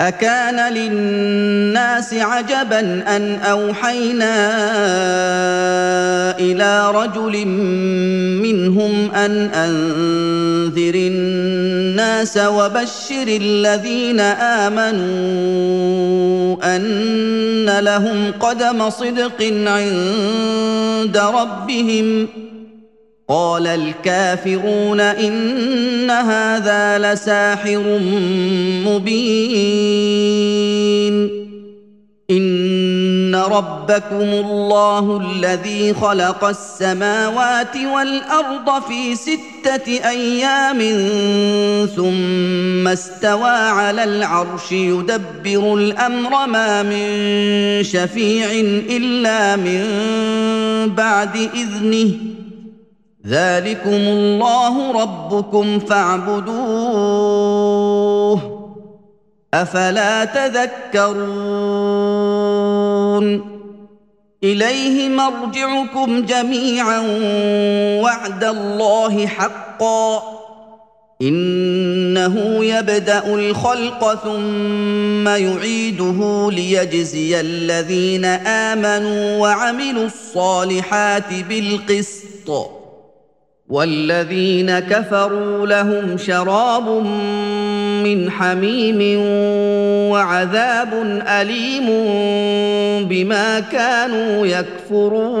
أكان للناس عجبا أن أوحينا إلى رجل منهم أن أنذر الناس وبشر الذين آمنوا أن لهم قدم صدق عند ربهم ۖ. قال الكافرون إن هذا لساحر مبين. إن ربكم الله الذي خلق السماوات والأرض في ستة أيام ثم استوى على العرش يدبر الأمر ما من شفيع إلا من بعد إذنه. ذلكم الله ربكم فاعبدوه افلا تذكرون اليه مرجعكم جميعا وعد الله حقا انه يبدا الخلق ثم يعيده ليجزي الذين امنوا وعملوا الصالحات بالقسط والذين كفروا لهم شراب من حميم وعذاب أليم بما كانوا يكفرون.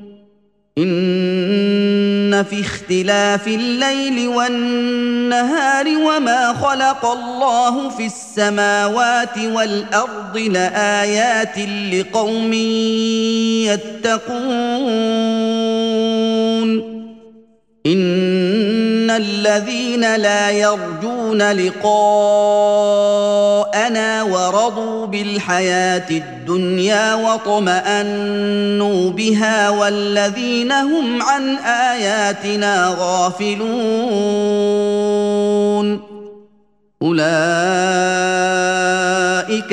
إن في اختلاف الليل والنهار وما خلق الله في السماوات والأرض لآيات لقوم يتقون. إن الذين لا يرجون لقاءنا ورضوا بالحياة الدنيا واطمانوا بها والذين هم عن اياتنا غافلون اولئك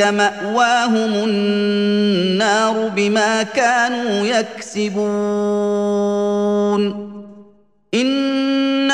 ماواهم النار بما كانوا يكسبون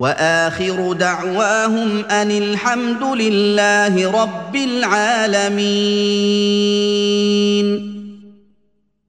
وآخر دعواهم أن الحمد لله رب العالمين.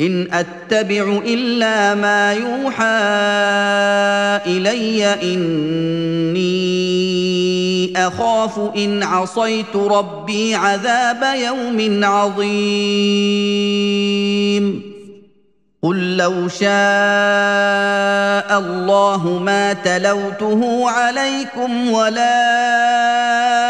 إن أتبع إلا ما يوحى إلي إني أخاف إن عصيت ربي عذاب يوم عظيم. قل لو شاء الله ما تلوته عليكم ولا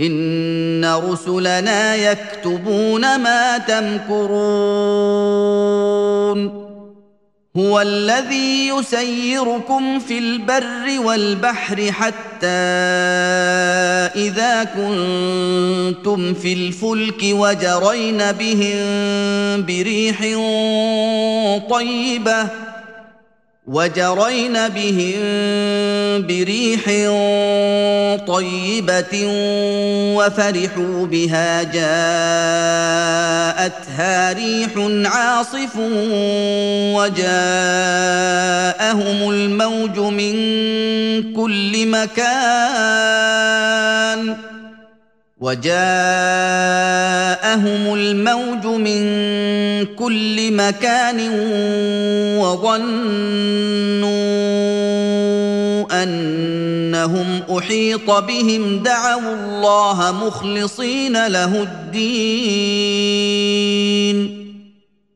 إن رسلنا يكتبون ما تمكرون. هو الذي يسيركم في البر والبحر حتى إذا كنتم في الفلك وجرين بهم بريح طيبة. وجرين بهم بريح طيبة وفرحوا بها جاءتها ريح عاصف وجاءهم الموج من كل مكان وجاءهم الموج من كل مكان وظنوا أنهم أحيط بهم دعوا الله مخلصين له الدين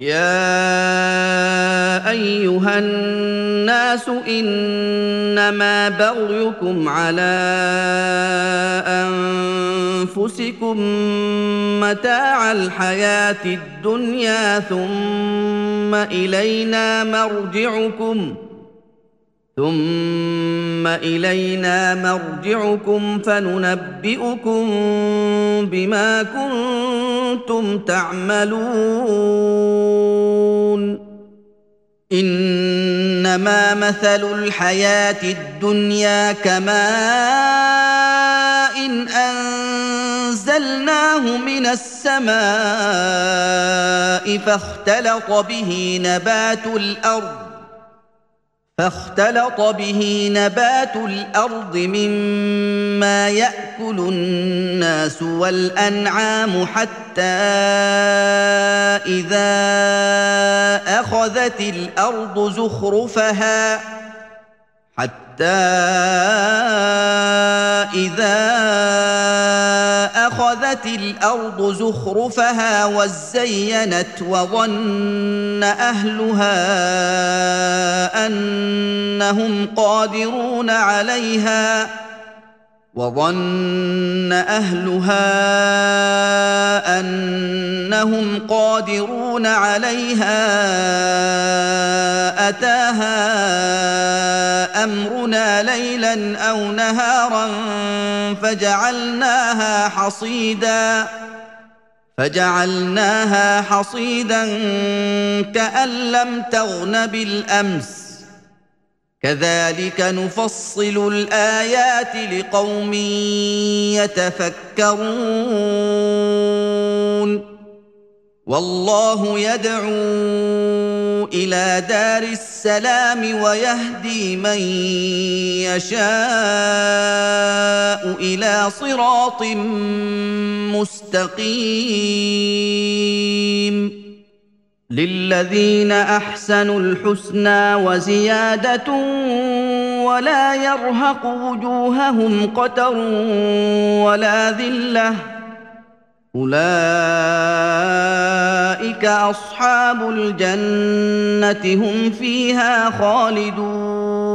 يا ايها الناس انما بغيكم على انفسكم متاع الحياة الدنيا ثم الينا مرجعكم ثم إلينا مرجعكم فننبئكم بما كنتم تعملون. إنما مثل الحياة الدنيا كماء إن أنزلناه من السماء فاختلط به نبات الأرض فاختلط به نبات الأرض مما يأكل الناس والأنعام حتى إذا أخذت الأرض زخرفها حتى إذا أخذت الأرض زخرفها وزينت وظن أهلها أنهم قادرون عليها وظن أهلها أنهم قادرون عليها أتاها أمرنا ليلا أو نهارا فجعلناها حصيدا فجعلناها حصيدا كأن لم تغن بالأمس كذلك نفصل الآيات لقوم يتفكرون. والله يدعو إلى دار السلام ويهدي من يشاء إلى صراط مستقيم. للذين احسنوا الحسنى وزياده ولا يرهق وجوههم قتر ولا ذله اولئك اصحاب الجنه هم فيها خالدون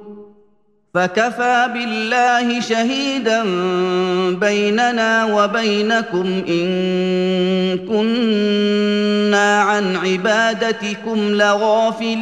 فكفى بالله شهيدا بيننا وبينكم إن كنا عن عبادتكم لغافلين.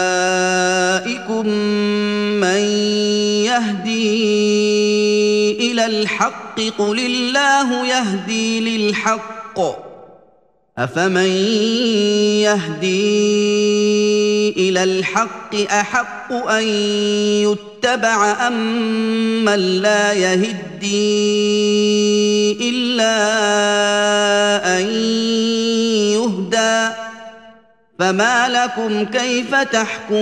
إلى الحق قل الله يهدي للحق أفمن يهدي إلى الحق أحق أن يتبع أم من لا يهدي إلا أن يهدى فما لكم كيف تحكمون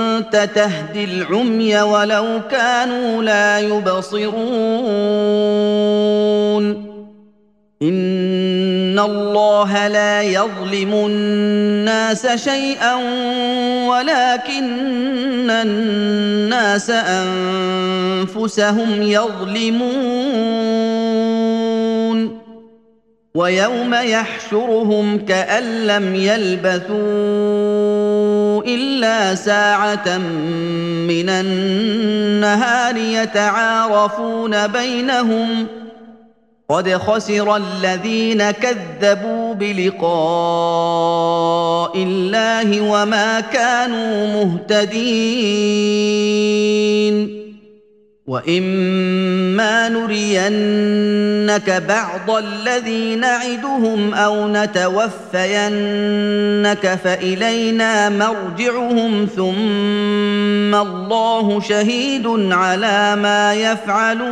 تهدي العمي ولو كانوا لا يبصرون. إن الله لا يظلم الناس شيئا ولكن الناس أنفسهم يظلمون. ويوم يحشرهم كأن لم يلبثوا. إلا ساعة من النهار يتعارفون بينهم قد خسر الذين كذبوا بلقاء الله وما كانوا مهتدين واما نرينك بعض الذي نعدهم أو نتوفينك فالينا مرجعهم ثم الله شهيد على ما يفعلون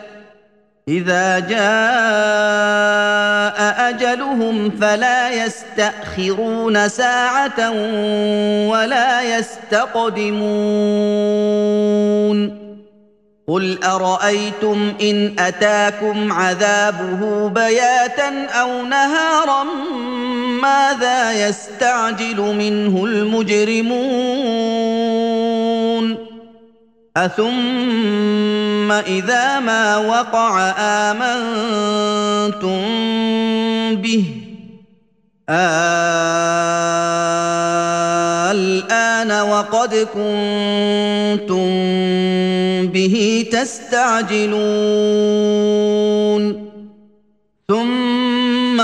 إذا جاء أجلهم فلا يستأخرون ساعة ولا يستقدمون. قل أرأيتم إن أتاكم عذابه بياتا أو نهارا ماذا يستعجل منه المجرمون؟ اثم اذا ما وقع امنتم به الان وقد كنتم به تستعجلون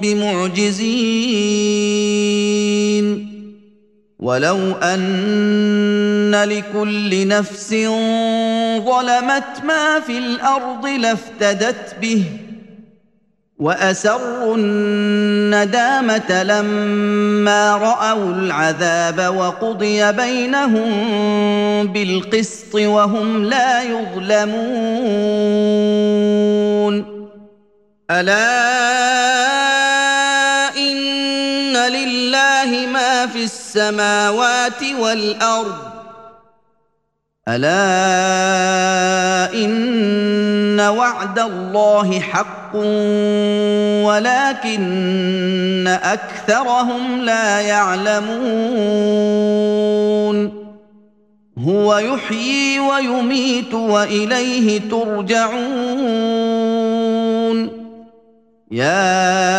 بمعجزين. ولو أن لكل نفس ظلمت ما في الأرض لافتدت به وأسروا الندامة لما رأوا العذاب وقضي بينهم بالقسط وهم لا يظلمون. ألا في السماوات والأرض. ألا إن وعد الله حق ولكن أكثرهم لا يعلمون. هو يحيي ويميت وإليه ترجعون. يا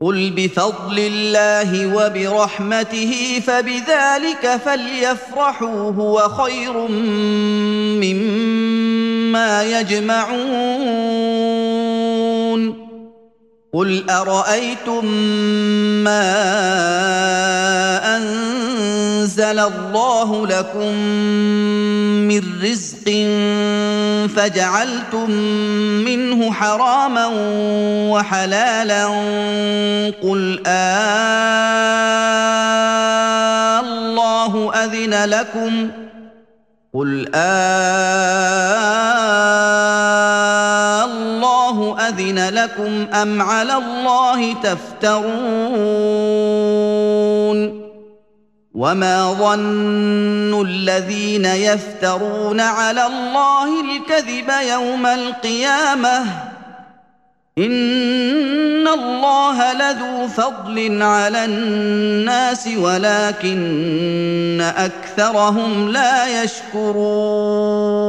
قل بفضل الله وبرحمته فبذلك فليفرحوا هو خير مما يجمعون. قل ارايتم ما انزل الله لكم من رزق فجعلتم منه حراما وحلالا قل آه الله اذن لكم قل آه أذن لكم أم على الله تفترون وما ظن الذين يفترون على الله الكذب يوم القيامة إن الله لذو فضل على الناس ولكن أكثرهم لا يشكرون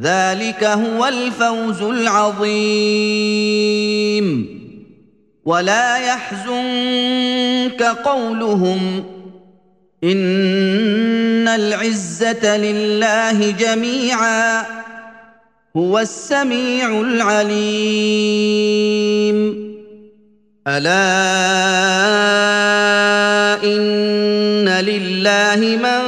ذلك هو الفوز العظيم. ولا يحزنك قولهم إن العزة لله جميعا هو السميع العليم. ألا إن لله من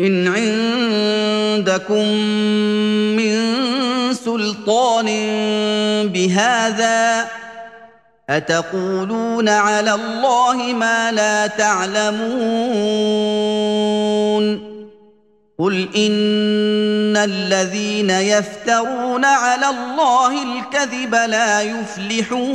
إن عندكم من سلطان بهذا أتقولون على الله ما لا تعلمون قل إن الذين يفترون على الله الكذب لا يفلحون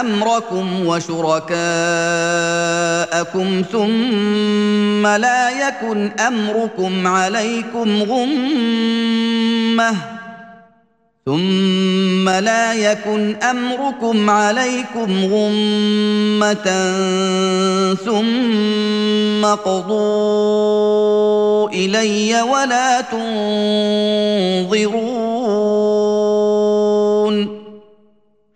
أمركم وشركاءكم ثم لا يكن أمركم عليكم غمة ثم لا يكن أمركم عليكم غمة ثم قضوا إلي ولا تنظرون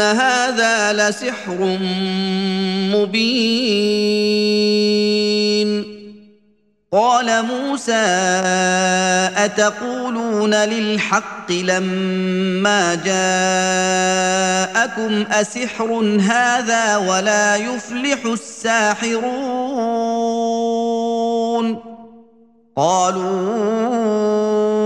هذا لسحر مبين قال موسى اتقولون للحق لما جاءكم اسحر هذا ولا يفلح الساحرون قالوا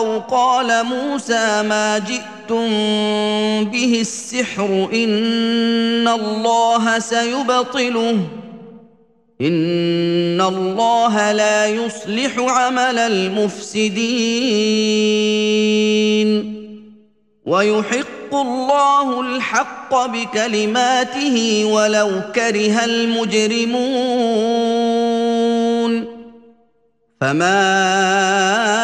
القوا قال موسى ما جئت جئتم به السحر إن الله سيبطله إن الله لا يصلح عمل المفسدين ويحق الله الحق بكلماته ولو كره المجرمون فما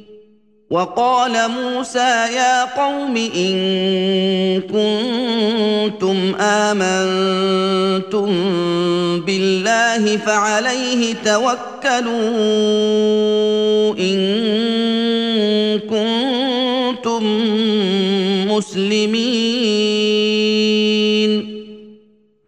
وقال موسى يا قوم إن كنتم آمنتم بالله فعليه توكلوا إن كنتم مسلمين.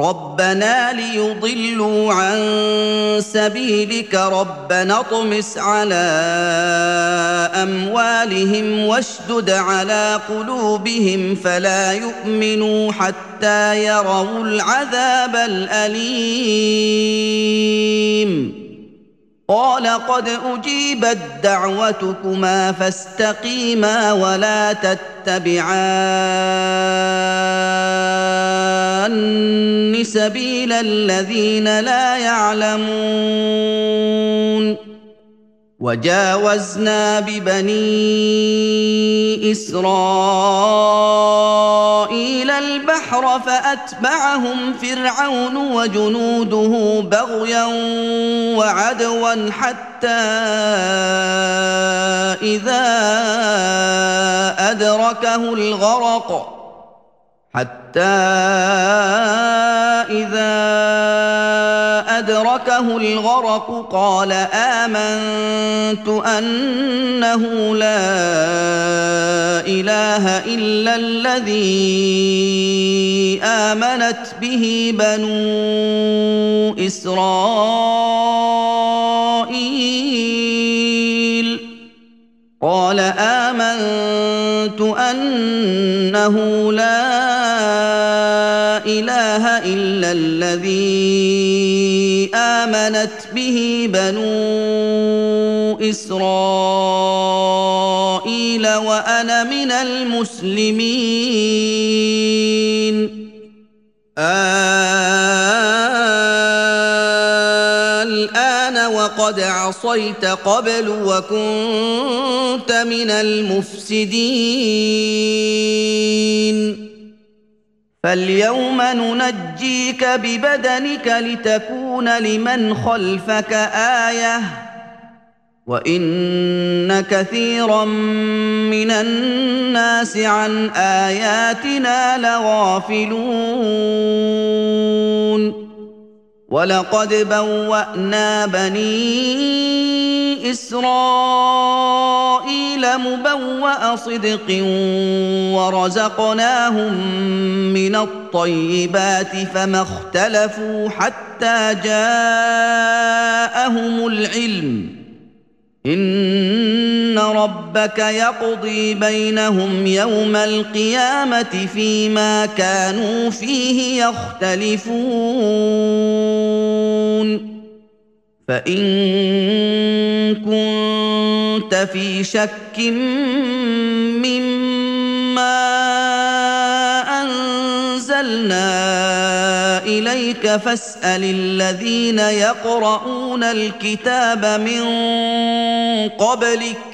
ربنا ليضلوا عن سبيلك ربنا اطمس على أموالهم واشدد على قلوبهم فلا يؤمنوا حتى يروا العذاب الأليم. قال قد أجيبت دعوتكما فاستقيما ولا تتبعان سبيل الذين لا يعلمون. وجاوزنا ببني إسرائيل البحر فأتبعهم فرعون وجنوده بغيا وعدوا حتى إذا أدركه الغرق. حتى إذا أدركه الغرق قال آمنت أنه لا إله إلا الذي آمنت به بنو إسرائيل. قال آمنت أنه لا الا الذي آمنت به بنو إسرائيل وأنا من المسلمين. الآن وقد عصيت قبل وكنت من المفسدين. فاليوم ننجيك ببدنك لتكون لمن خلفك آية وإن كثيرا من الناس عن آياتنا لغافلون ولقد بوأنا بني إسرائيل مبوأ صدق ورزقناهم من الطيبات فما اختلفوا حتى جاءهم العلم. إن ربك يقضي بينهم يوم القيامة فيما كانوا فيه يختلفون. فان كنت في شك مما انزلنا اليك فاسال الذين يقرؤون الكتاب من قبلك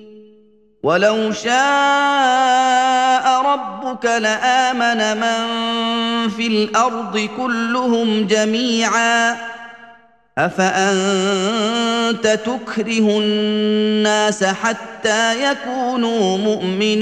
ولو شاء ربك لامن من في الأرض كلهم جميعا افانت تكره الناس حتى يكونوا مؤمنين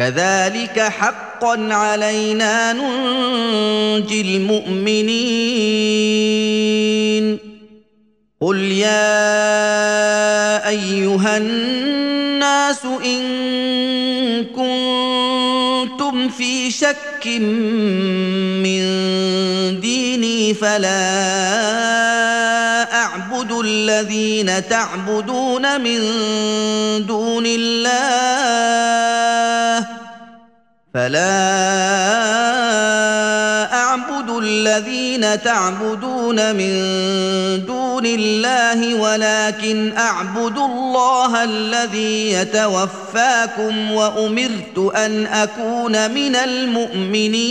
كذلك حقا علينا ننجي المؤمنين. قل يا أيها الناس إن كنتم في شك من ديني فلا أعبد الذين تعبدون من دون الله فلا الذين تعبدون من دون الله ولكن اعبد الله الذي يتوفاكم وامرت ان اكون من المؤمنين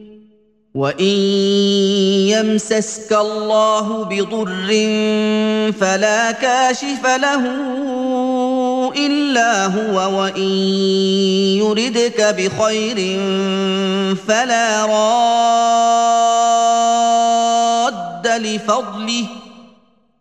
وان يمسسك الله بضر فلا كاشف له الا هو وان يردك بخير فلا راد لفضله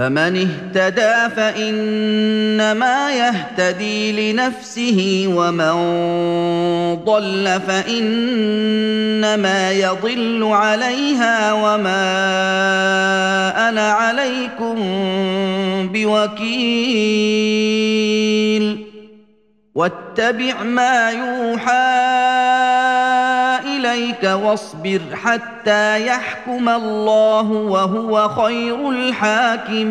فمن اهتدى فإنما يهتدي لنفسه ومن ضل فإنما يضل عليها وما أنا عليكم بوكيل. واتبع ما يوحى اليك واصبر حتى يحكم الله وهو خير الحاكمين.